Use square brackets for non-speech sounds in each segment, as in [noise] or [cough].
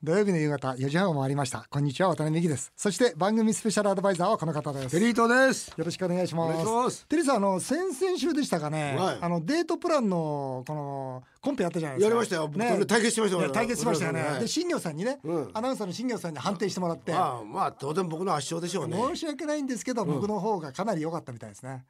土曜日の夕方4時半を回りました。こんにちは渡辺美希です。そして番組スペシャルアドバイザーはこの方です。テリートです。よろしくお願いします。テリーさんあの先々週でしたかね、はい。あのデートプランのこのコンペやったじゃないですか。やりましたよ。僕と対決しましたよ対決しましたよね、はいで新業さんにね、うん。アナウンサーの新業さんに判定してもらって、まあまあ当然僕の圧勝でしょうね。申し訳ないんですけど、僕の方がかなり良かったみたいですね。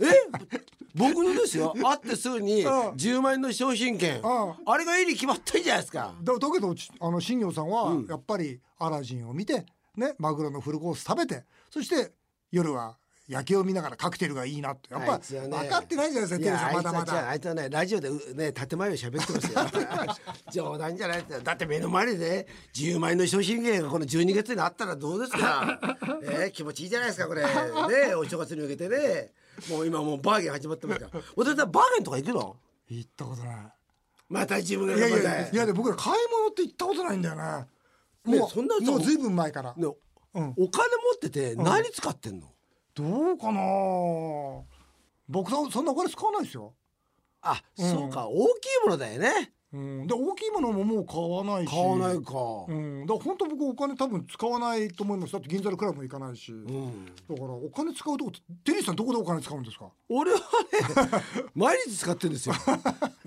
え？僕のですよ。会ってすぐにうん。10万円の商品券。うん。あれがいいに決まってんじゃないですか。だだけどちあの新業さんはうん。やっぱりアラジンを見てねマグロのフルコース食べてそして夜は夜景を見ながらカクテルがいいなって。やっぱね。分かってないじゃないですかいテレさんまだまだ。あいつはねラジオでうね建前を喋ってますよ。[laughs] 冗談じゃないって。だって目の前でね10万円の商品券がこの12月にあったらどうですか？[laughs] えー気持ちいいじゃないですかこれ。[laughs] ねお正月に向けてねもう今もうバーゲン始まってますからお父さん [laughs] バーゲンとか行くの？行ったことない。また自分がいやいやいやで僕ら買い物って行ったことないんだよね。もうねそんなもうずいぶん前から、ねうん、お金持ってて何使ってんの、どうかな？僕そそんなお金使わないですよ、あ、うん。そうか。大きいものだよねうん、で大きいものももう買わないし。買わないか、うん、だから本当僕お金多分使わないと思います。だって銀座のクラブも行かないし、うん。だからお金使うとこテリーさんどこでお金使うんですか？俺はね [laughs] 毎日使ってるんですよ。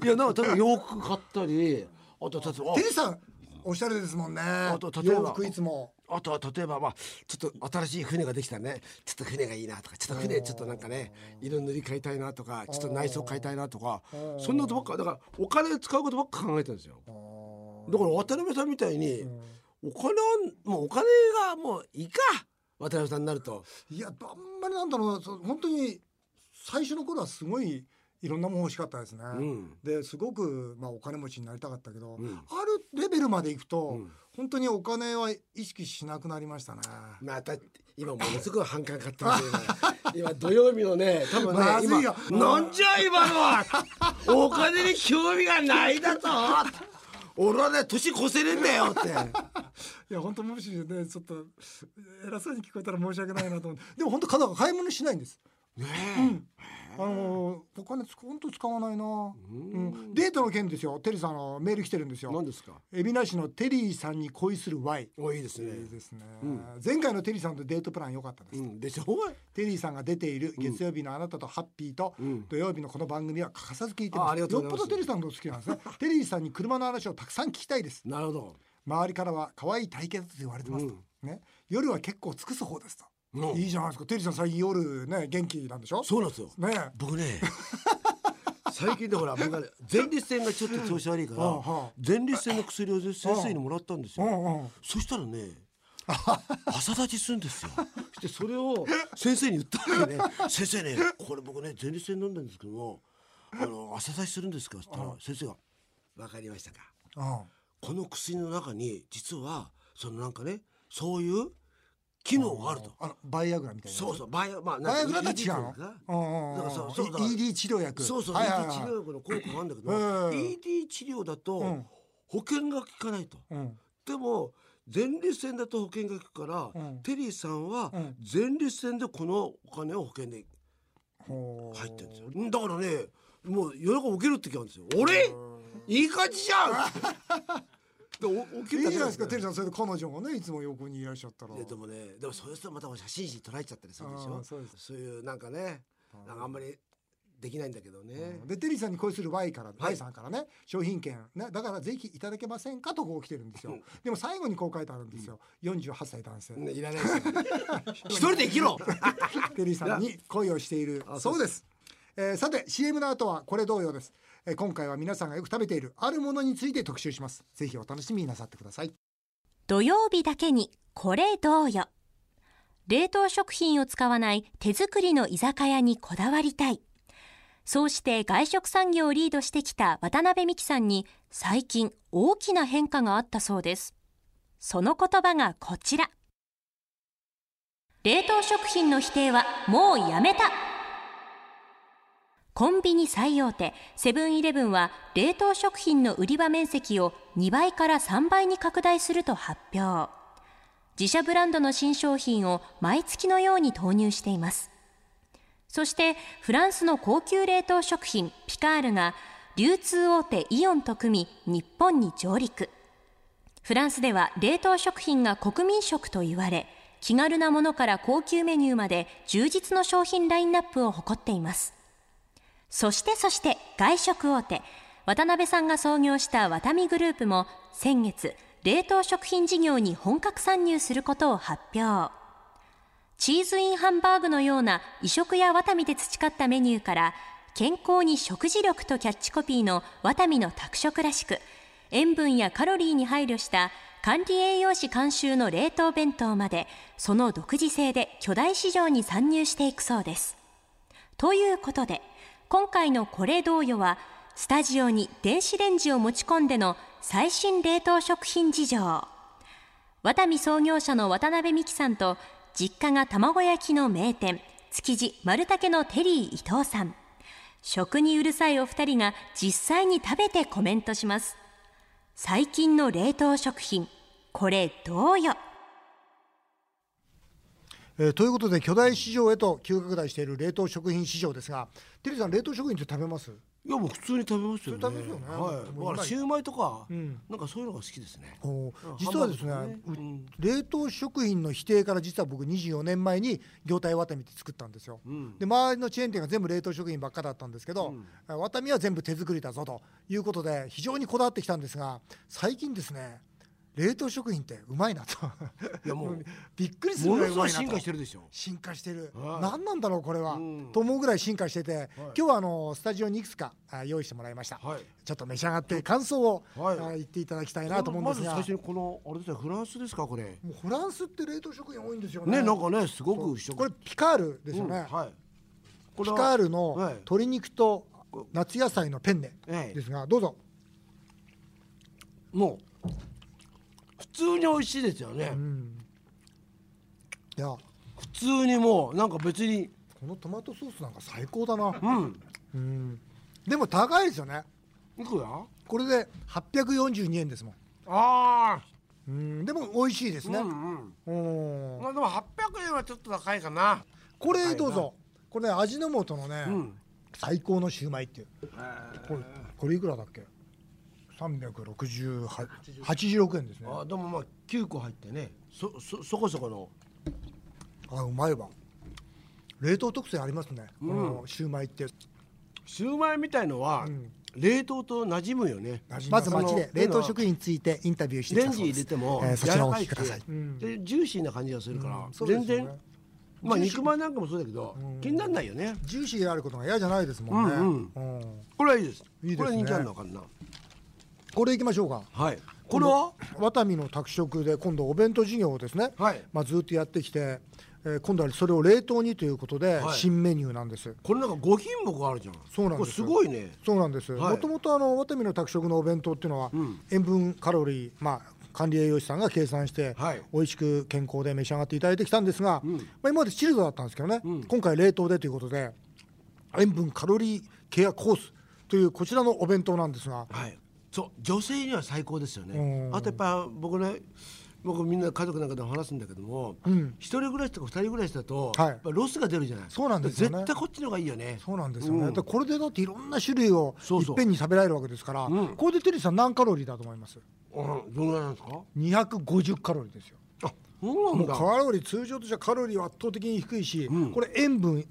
いやなんか例えば洋服買ったりあと例えばテリーさんおしゃれですもんね。と例えば洋服いつもあとは例えばまあちょっと新しい船ができたらね。ちょっと船がいいなとかちょっと船ちょっとなんかね色塗り替えたいなとかちょっと内装変えたいなとかそんなことばっかだからお金使うことばっか考えてるんですよ。だから渡辺さんみたいにお金はもうお金がもういいか渡辺さんになると。いやあんまりなんだろう本当に最初の頃はすごいいろんなもの欲しかったですね、うん。ですごく、まあ、お金持ちになりたかったけど、ん。あるレベルまでいくと、ん本当にお金は意識しなくなりましたね。また今ものすごい反感買ってますよ今今土曜日のね多分ねま今なんじゃ今のは。お金に興味がないだと俺はね年越せねえんだよって。[laughs] いや本当もしねちょっと偉そうに聞こえたら申し訳ないなと思ってでも本当だから買い物しないんです。ねあのお金つ本当使わないな、うん、デートの件ですよ。テリーさんあのメール来てるんですよ。何ですか？海老名市のテリーさんに恋する Y おいいですね。いいですね、前回のテリーさんとデートプラン良かったです、うん。でしょ？テリーさんが出ている月曜日のあなたとハッピーとん。土曜日のこの番組は欠かさず聞いてます、よっぽどテリーさんの好きなんですね。テリーさんに車の話をたくさん聞きたいです。なるほど。周りからは可愛い体型だと言われてます。と、ね。夜は結構尽くす方ですと、うんいいじゃないですか。テリーさん最近夜ね元気なんでしょ？そうなんですよ。ね。僕ね [laughs] 最近でほら僕はね前立腺がちょっと調子悪いから前立腺の薬を先生にもらったんですよ。そしたらね [laughs] 朝立ちするんですよ。[laughs] そしてそれを先生に言ったわけね先生ねこれ僕ね前立腺飲んだんですけどもあの朝立ちするんですか？って言ったら先生が「分かりましたか？うんこの薬の中に実はそのなんかねそういう機能があると」あのバイアグラみたいなそうそうバイオまあバイアグラと違うの？だからそうそう ED 治療薬。そうそう、ED 治はい療薬の効果があるんだけど、うん。ED 治療だとうん。保険が効かないと、うん。でも前立腺だと保険が効くから、うん。テリーさんはうん。前立腺でこのお金を保険で入ってるんですよ。だからねもう夜中起きる時あるんですよ。俺？いい感じじゃん [laughs] 起きいいじゃないですかテリーさんそれで彼女がねいつも横にいらっしゃったら。でもねでもそういう人はまた写真誌捉えちゃったりするでしょ。そうです。そういうなんかねなんかあんまりできないんだけどね、でテリーさんに恋する Y から、Y さんからね商品券ねだからぜひいただけませんかとこう来てるんですよ、でも最後にこう書いてあるんですよ、48歳男性、ねいらないですよ。[laughs] 一人で生きろ。[laughs] テリーさんに恋をしている。あそうです、えーさて CM の後はこれ同様です、えー今回は皆さんがよく食べているあるものについて特集します。ぜひお楽しみになさってください。土曜日だけにこれどうよ。冷凍食品を使わない手作りの居酒屋にこだわりたい。そうして外食産業をリードしてきた渡辺美樹さんに最近大きな変化があったそうです。その言葉がこちら。冷凍食品の否定はもうやめた。コンビニ最大手セブンイレブンは冷凍食品の売り場面積を2倍から3倍に拡大すると発表。自社ブランドの新商品を毎月のように投入しています。そしてフランスの高級冷凍食品ピカールが流通大手イオンと組み日本に上陸。フランスでは冷凍食品が国民食と言われ気軽なものから高級メニューまで充実の商品ラインナップを誇っています。そしてそして外食大手渡辺さんが創業したワタミグループも先月冷凍食品事業に本格参入することを発表。チーズインハンバーグのような異食やワタミで培ったメニューから健康に食事力とキャッチコピーのワタミの宅食らしく塩分やカロリーに配慮した管理栄養士監修の冷凍弁当までその独自性で巨大市場に参入していくそうです。ということで今回のこれ同様はスタジオに電子レンジを持ち込んでの最新冷凍食品事情。ワタミ創業者の渡辺美樹さんと実家が卵焼きの名店築地丸竹のテリー伊藤さん。食にうるさいお二人が実際に食べてコメントします。最近の冷凍食品これどうよ？えーということで巨大市場へと急拡大している冷凍食品市場ですがテリーさん冷凍食品って食べます？いやもう普通に食べますよね。食べますよね。はい。だからシューマイとか、ん。なんかそういうのが好きですね。実はですねねう冷凍食品の否定から実は僕24年前に業態ワタミって作ったんですよ、ん。で周りのチェーン店が全部冷凍食品ばっかだったんですけど、ワタミは全部手作りだぞということで非常にこだわってきたんですが最近ですね冷凍食品ってうまいなと。いやもう [laughs] びっくりするぐらいうまいな進化してるでしょ。進化してる、はい。何なんだろうこれは、うん。と思うぐらい進化してて、今日はあのスタジオにいくつかあ用意してもらいました、はい。ちょっと召し上がって感想を、はい。あ言っていただきたいなと思うんですが、まず最初にこのあれですねフランスですかこれ。もうフランスって冷凍食品多いんですよね。ねなんかねすごく食これピカールですようんね、はい。こピカールのはい。鶏肉と夏野菜のペンネええですがどうぞ、もう普通に美味しいですよね。うん、いや。普通にもうなんか別に。このトマトソースなんか最高だな、うん。うん、でも高いですよね。いくら？これで842円ですもん。ああ。うん。でも美味しいですね、うんうん。うんまあでも800円はちょっと高いかな。これどうぞ。これね味の素のね、うん。最高のシューマイっていう。これこれいくらだっけ？368円ですね。あでもまあ9個入ってね。そそそこそこの。あうまいわ冷凍特性ありますね、このシューマイって。シューマイみたいのは、冷凍と馴染むよね。まず街で冷凍食品についてインタビューしてきレンジ入れてもえーそちらをお聞きください、でジューシーな感じがするから、そうです全然まあ肉まんなんかもそうだけど、気にならないよね。ジューシーであることが嫌じゃないですもんね、うんうん。これはいいです。いいですね。これ人気あるのかなこれいきましょうか。はい。これは？ワタミの宅食で今度お弁当事業をですね、はい。まあ、ずっとやってきて、えー今度はそれを冷凍にということではい。新メニューなんです、これなんか5品目あるじゃん。そうなんです。これすごいね。そうなんです。はい。もともとあのワタミの宅食のお弁当っていうのは、ん。塩分カロリーまあ管理栄養士さんが計算して、はい。美味しく健康で召し上がっていただいてきたんですが、まあ今までチルドだったんですけどね、ん。今回冷凍でということで塩分カロリーケアコースというこちらのお弁当なんですが、はいそう女性には最高ですよね。うん。あとやっぱ僕ね僕みんな家族なんかでも話すんだけどもん。一、人暮らしとか二人暮らしだと、はい。ロスが出るじゃない。そうなんですよね。絶対こっちの方がいいよね。そうなんですよね。うん。でこれでだっていろんな種類をいっぺんに食べられるわけですから、うん。これでテリーさん何カロリーだと思います？うんどのぐらいなんですか？250カロリーですよ。あそうなんだ。ロリー通常としてはカロリーは圧倒的に低いし、うん。これ塩分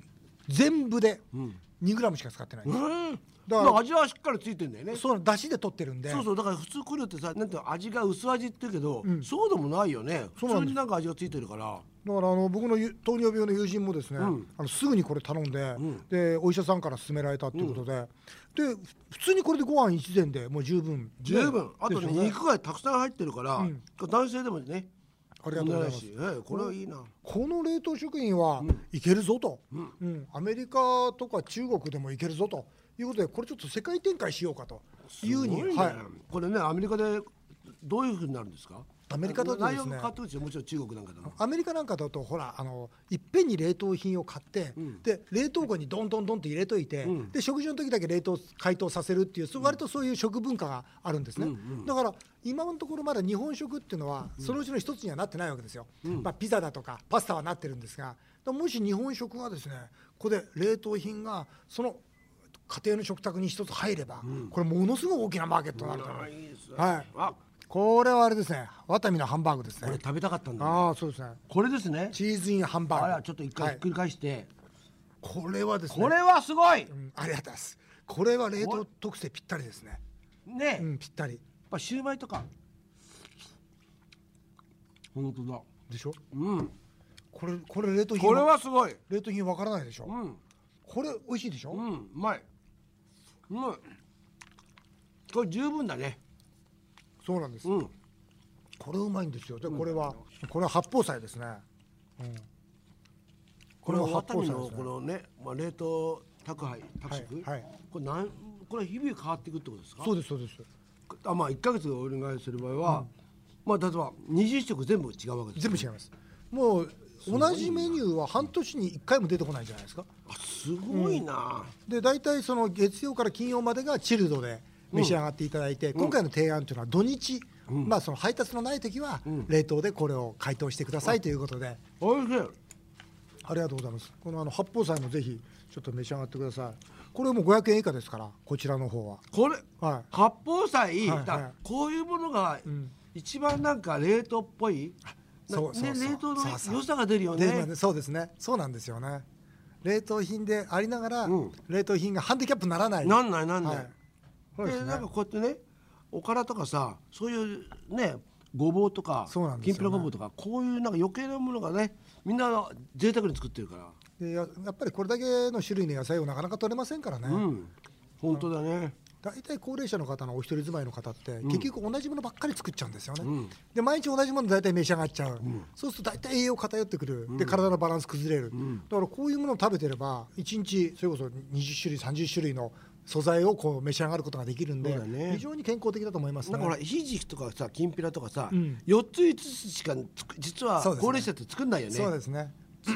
全部でん。2グラムしか使ってないんです、うんだからまあ味はしっかりついてんだよね。そうなの出汁で取ってるんで。そうそうだから普通来るってさなんて味が薄味って言うけど、そうでもないよね。普通になんか味がついてるから。だからあの僕のゆ糖尿病の友人もですね、ん。あのすぐにこれ頼んで、ん。でお医者さんから勧められたっていうことで、でふ普通にこれでご飯一膳でもう十分十分。あとね肉がたくさん入ってるから、男性でもね。ありがとうございます。ええこれはいいな、この冷凍食品はいけるぞと、うん。アメリカとか中国でもいけるぞということでこれちょっと世界展開しようかと。いうふうに、ねはい、これねアメリカでどういうふうになるんですか？アメリカだとですね。もちろん中国なんかでもアメリカなんかだとほらあのいっぺんに冷凍品を買って、で冷凍庫にどんどんどんと入れといて、で食事の時だけ冷凍解凍させるっていうそう割とそういう食文化があるんですね、だから今のところまだ日本食っていうのはそのうちの一つにはなってないわけですよ、まあ、ピザだとかパスタはなってるんですがもし日本食がですねここで冷凍品がその家庭の食卓に一つ入れば、これものすごい大きなマーケットになると思う、あいいですね。はい。あこれはあれですね。ワタミのハンバーグですね。これ食べたかったんだ、ね、ああそうですね。これですね。チーズインハンバーグ。あらちょっと一回ひっくり返して、これはですね。これはすごい、うん。ありがとうございます。これは冷凍特製ぴったりですね。ね、やっうんぴったり。ぱシューマイとか。本当だ。でしょ？うん。これこれ冷凍品これはすごい。冷凍品わからないでしょ、うん。これ美味しいでしょ、うんうまいうん。これ十分だね。そうなんです、うん。これうまいんですよ。でこれはこれは八宝菜ですね、うん、これは八宝菜ね。このね、まあ、冷凍宅配宅食、はいはい。これなんこれ日々変わっていくってことですか？そうですそうです。あまあ1か月お願いする場合は、まあ例えば20食全部違うわけです全部違います。もう同じメニューは半年に1回も出てこないじゃないですか。あすごいな、で大体その月曜から金曜までがチルドで召し上がっていただいて、今回の提案というのは土日、まあその配達のない時は冷凍でこれを解凍してくださいということで、おいしい。ありがとうございます。このあの八宝菜もぜひちょっと召し上がってください。これも500円以下ですからこちらの方は。これはい。八宝菜、はいだはい。こういうものがん。一番なんか冷凍っぽい、うそうそう。ね、冷凍の良さが出るよでねまあそうですね。そうなんですよね冷凍品でありながら、うん。冷凍品がハンディキャップにならない。なんないなんない、はい。ですね。でなんかこうやってねおからとかさそういうねごぼうとかそうなんですよね。きんぴらごぼうとかこういうなんか余計なものがねみんな贅沢に作ってるから。でややっぱりこれだけの種類の野菜をなかなか取れませんからね、うん。本当だね大体高齢者の方のお一人住まいの方って、結局同じものばっかり作っちゃうんですよね、ん。で毎日同じもの大体召し上がっちゃう、そうすると大体栄養偏ってくる、で体のバランス崩れる、だからこういうものを食べてれば1日それこそ20種類30種類の素材をこう召し上がることができるんで、ね。非常に健康的だと思いますね。なんかほらひじきとかさきんぴらとかさ、ん。4つ5つしかつく実は高齢者って作んないよね。そうですね。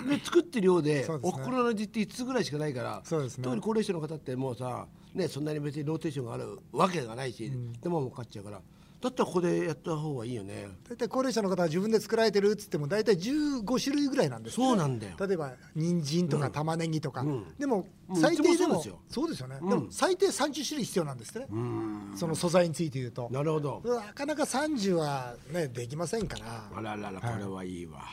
で作ってる量でそうですね。お袋の味って5つぐらいしかないからそうですね。特に高齢者の方ってもうさ、ね、そんなに別にローテーションがあるわけがないし、でももう買っちゃうから。だったらここでやった方がいいよね。大体高齢者の方は自分で作られてるっつっても大体15種類ぐらいなんですねそうなんだよ。例えば人参とか玉ねぎとか、ん。でもうん。最低でもうそうですよそうん。でも最低30種類必要なんですね、その素材について言うと。なるほど。なかなか30はねできませんから。あらららこれはいいわ、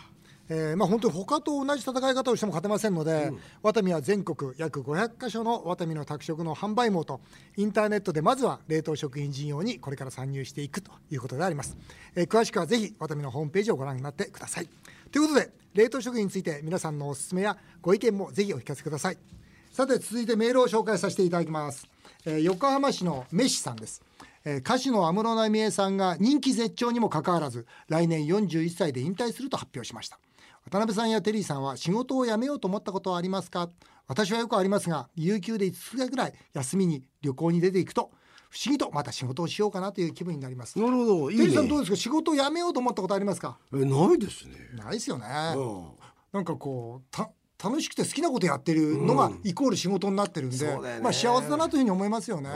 えーまあ、本当に他と同じ戦い方をしても勝てませんので、ワタミは全国約500箇所のワタミの宅食の販売網とインターネットでまずは冷凍食品事業にこれから参入していくということであります、えー詳しくはぜひワタミのホームページをご覧になってください。ということで冷凍食品について皆さんのおすすめやご意見もぜひお聞かせください。さて続いてメールを紹介させていただきます、えー横浜市のメッシさんです。えー歌手の安室奈美恵さんが人気絶頂にもかかわらず来年41歳で引退すると発表しました渡辺さんやテリーさんは仕事を辞めようと思ったことはありますか？私はよくありますが有給で5日ぐらい休みに旅行に出ていくと不思議とまた仕事をしようかなという気分になります。なるほど。いいね。テリーさんどうですか？仕事を辞めようと思ったことありますか？えないですね。ないですよね。うんなんかこうた楽しくて好きなことやってるのがイコール仕事になってるんで、そうだよね。まあ幸せだなというふうに思いますよね。い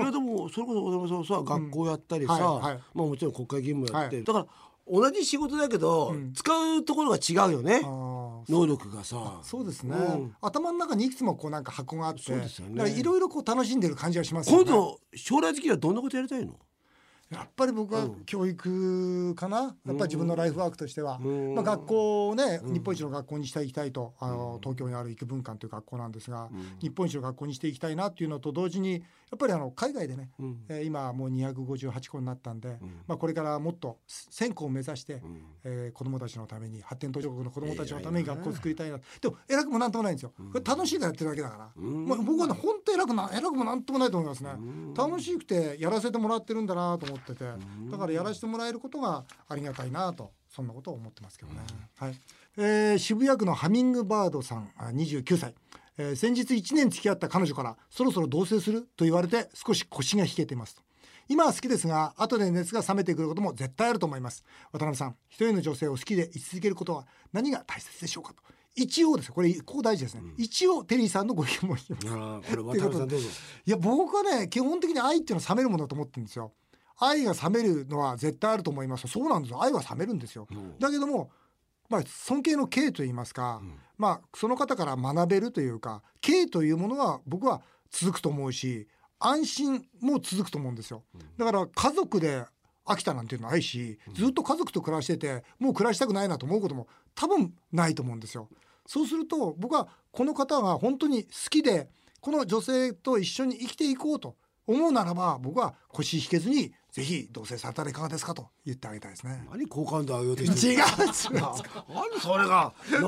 やでもそれこそ渡辺さんさ学校やったりさ、はいはい。まあもちろん国会議務やって、はい。だから同じ仕事だけど、使うところが違うよね。能力がさ。そうですね、うん。頭の中にいくつもこうなんか箱があってそうですよね。だからいろいろこう楽しんでる感じがしますよね。今度将来的にはどんなことやりたいの？やっぱり僕は教育かな、やっぱり自分のライフワークとしては、ん。まあ、学校をね、日本一の学校にしていきたいとあの東京にある育文館という学校なんですが、日本一の学校にしていきたいなっていうのと同時にやっぱりあの海外でね、えー今もう258校になったんで、まあ、これからもっと1000校を目指して、えー子どもたちのために発展途上国の子どもたちのために学校を作りたいなでも偉くもなんともないんですよ、これ楽しいからやってるだけだから、まあ、僕はね本当偉くな偉くもなんともないと思いますね、楽しくてやらせてもらってるんだなと思ってて、だからやらせてもらえることがありがたいなとそんなことを思ってますけどね、はい。えー渋谷区のハミングバードさんあ29歳。えー先日1年付き合った彼女からそろそろ同棲する？と言われて少し腰が引けていますと。今は好きですが後で熱が冷めてくることも絶対あると思います。渡辺さん一人の女性を好きで居続けることは何が大切でしょうかと。一応ですよ。これここ大事ですね、一応テリーさんのご意見も言いますああこれ渡辺さんどうぞ。[laughs] いや僕はね基本的に愛っていうのは冷めるものだと思ってるんですよ愛が冷めるのは絶対あると思います。そうなんですよ。愛は冷めるんですよ、だけどもまあ尊敬の敬と言いますか、まあその方から学べるというか敬というものは僕は続くと思うし安心も続くと思うんですよ。だから家族で飽きたなんていうのはないしずっと家族と暮らしててもう暮らしたくないなと思うことも多分ないと思うんですよ。そうすると僕はこの方が本当に好きでこの女性と一緒に生きていこうと思うならば僕は腰引けずにぜひ同棲されたらいかがですかと言ってあげたいですね。何好感度上げようとして違うる違う何それが？何？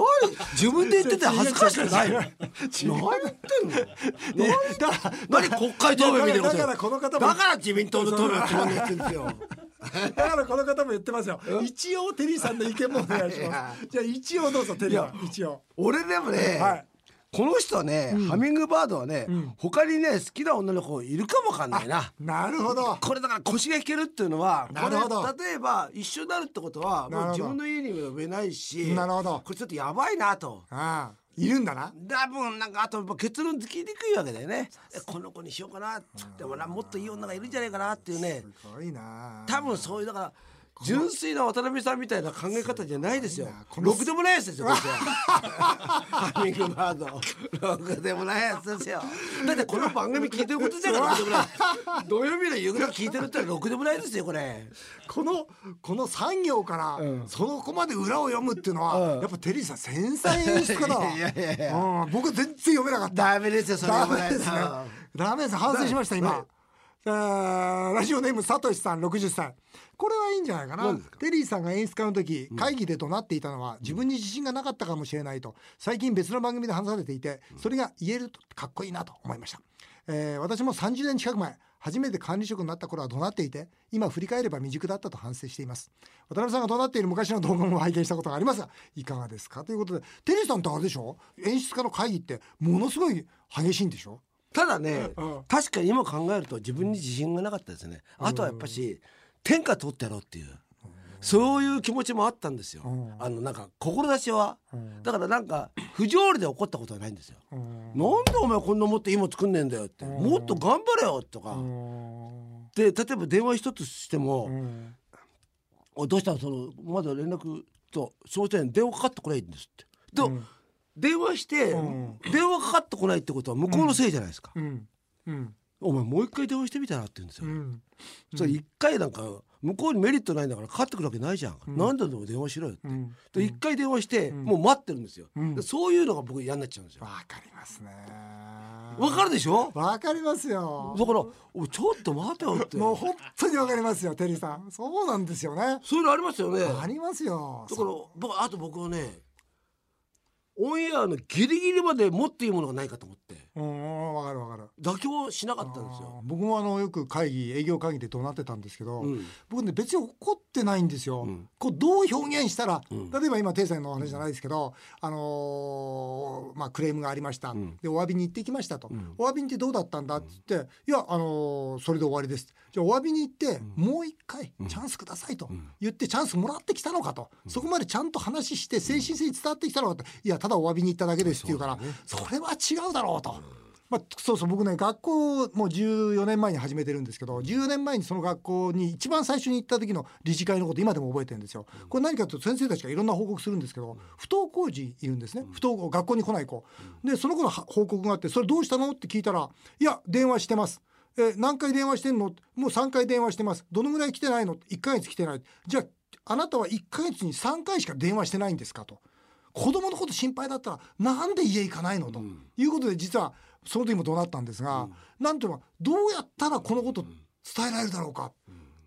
自分で言ってて恥ずかしくない。の何？言ってんのだから何？国会答弁みたいなだからこの方もだから自民党の答弁は決まんないんですよ。だからこの方も言ってますよ。一応テリーさんの意見もお願いします。じゃあ一応どうぞテリー。一応。俺でもね、はいこの人はね、ハミングバードはね、他にね好きな女の子いるかもわかんないな。なるほど。これだから腰が引けるっていうのはなるほど。これ例えば一緒になるってことはもう自分の家にも呼べないしなるほど。これちょっとやばいなと。ああ。いるんだな。多分なんかあと結論つきにくいわけだよね。えこの子にしようかなでもなもっといい女がいるんじゃないかなっていうね。すごいな。多分そういうだから純粋な渡辺さんみたいな考え方じゃないですよ。ろくでもないやつですよハミングバード。ろくでもないやつですよ。だってこの番組聞いてることじゃない。土曜日の夕方聞いてるってろくでもないですよこれ。このこの産業から、うん。その子まで裏を読むっていうのは、うん。やっぱテリーさん繊細演出家だわ。[laughs] いやいやいやうん、僕全然読めなかった。ダメですよそれダメですね。ダメです。反省しました今。えーラジオネームさとしさん60歳これはいいんじゃないかな。テリーさんが演出家の時会議で怒鳴っていたのは自分に自信がなかったかもしれないと最近別の番組で話されていてそれが言えるとかっこいいなと思いました、えー私も30年近く前初めて管理職になった頃は怒鳴っていて今振り返れば未熟だったと反省しています。渡辺さんが怒鳴っている昔の動画も拝見したことがありますがいかがですか？ということでテリーさんってあれでしょ？演出家の会議ってものすごい激しいんでしょ？ただね、うん確かに今考えると自分に自信がなかったですね、あとはやっぱし天下取ってやろうっていう、そういう気持ちもあったんですよ、うん。あのなんか志は、ん。だからなんか不条理で起こったことはないんですよ、うん。なんでお前こんなもっといいもん作んねえんだよって、うん。もっと頑張れよとか、うん。で例えば電話一つしてもうん「おいどうした？のそのまだ連絡とその人に電話かかってこないんです」って。で、うん電話して、うん。電話かかってこないってことは向こうのせいじゃないですか、うん。うん。お前もう一回電話してみたらって言うんですよ、うん。それ一回なんか向こうにメリットないんだからかかってくるわけないじゃん、何度でも電話しろよって、う一回電話して、ん。もう待ってるんですよ、うん。でそういうのが僕嫌になっちゃうんですよ。わかりますね。わかるでしょ？わかりますよ。だからおいちょっと待てよって。もう本当にわかりますよテリーさん。そうなんですよね。そういうのありますよね。ありますよ。だから僕あと僕はねオンエアのギリギリまで持っていいものがないかと思って。うんわかるわかる。妥協しなかったんですあよー僕もあのよく会議営業会議で怒鳴ってたんですけど、うん。僕ね別に怒ってないんですよ、うん。こうどう表現したら、ん。例えば今テイさんのお話じゃないですけど、あのーまあ、クレームがありました、ん。でお詫びに行ってきましたと、ん。お詫びに行ってどうだったんだっつって、いや、あのーそれで終わりです。じゃあお詫びに行って、もう一回チャンスくださいと言ってチャンスもらってきたのかと、そこまでちゃんと話して精神性に伝わってきたのかと。いやただお詫びに行っただけですって言うからそれは違うだろうと。まあ、そうそう僕ね学校もう14年前に始めてるんですけど14年前にその学校に一番最初に行った時の理事会のこと今でも覚えてるんですよ。これ何かというと先生たちがいろんな報告するんですけど不登校児いるんですね。不登校学校に来ない子。でその子の報告があって「それどうしたの?」って聞いたら「いや電話してます」え何回電話してんの？もう3回電話してます。どのぐらい来てないの？1ヶ月来てない。じゃああなたは1ヶ月に3回しか電話してないんですかと。子供のこと心配だったらなんで家行かないの？ということで実はその時も怒鳴ったんですが、なん。ていうのかどうやったらこのこと伝えられるだろうか。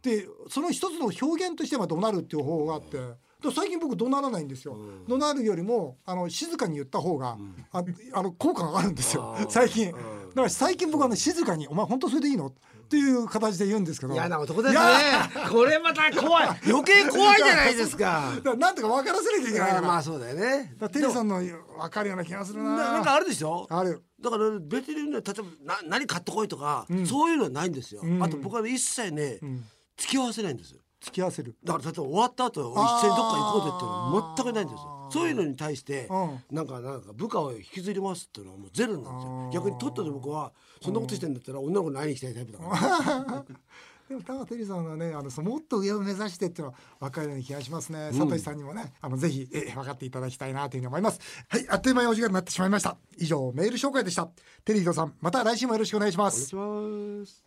でその一つの表現としては怒鳴るっていう方法があって。で最近僕怒鳴らないんですよ、怒鳴るよりもあの静かに言った方が、ああの効果があるんですよ。最近、だから最近僕はね静かに「お前本当それでいいの?」っていう形で言うんですけど。嫌な男ですね。これまた怖い。[laughs] 余計怖いじゃないですか。なんとか分からせなきゃいけないから,、まあそうだよね。だテリーさんの分かるような気がするな。ななんかあるでしょ？ある。だから別にね例えばな何買ってこいとか、そういうのはないんですよ、ん。あと僕はね一切ね、付き合わせないんです付き合わせる。だから例えば終わった後一緒にどっか行こうぜっていうのは全くないんですよそういうのに対して、うん。なんかなんか部下を引きずりますっていうのはもうゼロなんですよ。逆にとっとで僕はそんなことしてんだったら女の子に会いに行きたいタイプだから、[laughs] でも田テリーさんはねあのそのもっと上を目指してっていうのは分かるような気がしますね。佐藤さんにもねあのぜひえ分かっていただきたいなというふうに思います。はいあっという間にお時間になってしまいました。以上メール紹介でした。テリーさんまた来週もよろしくお願いします。お願いします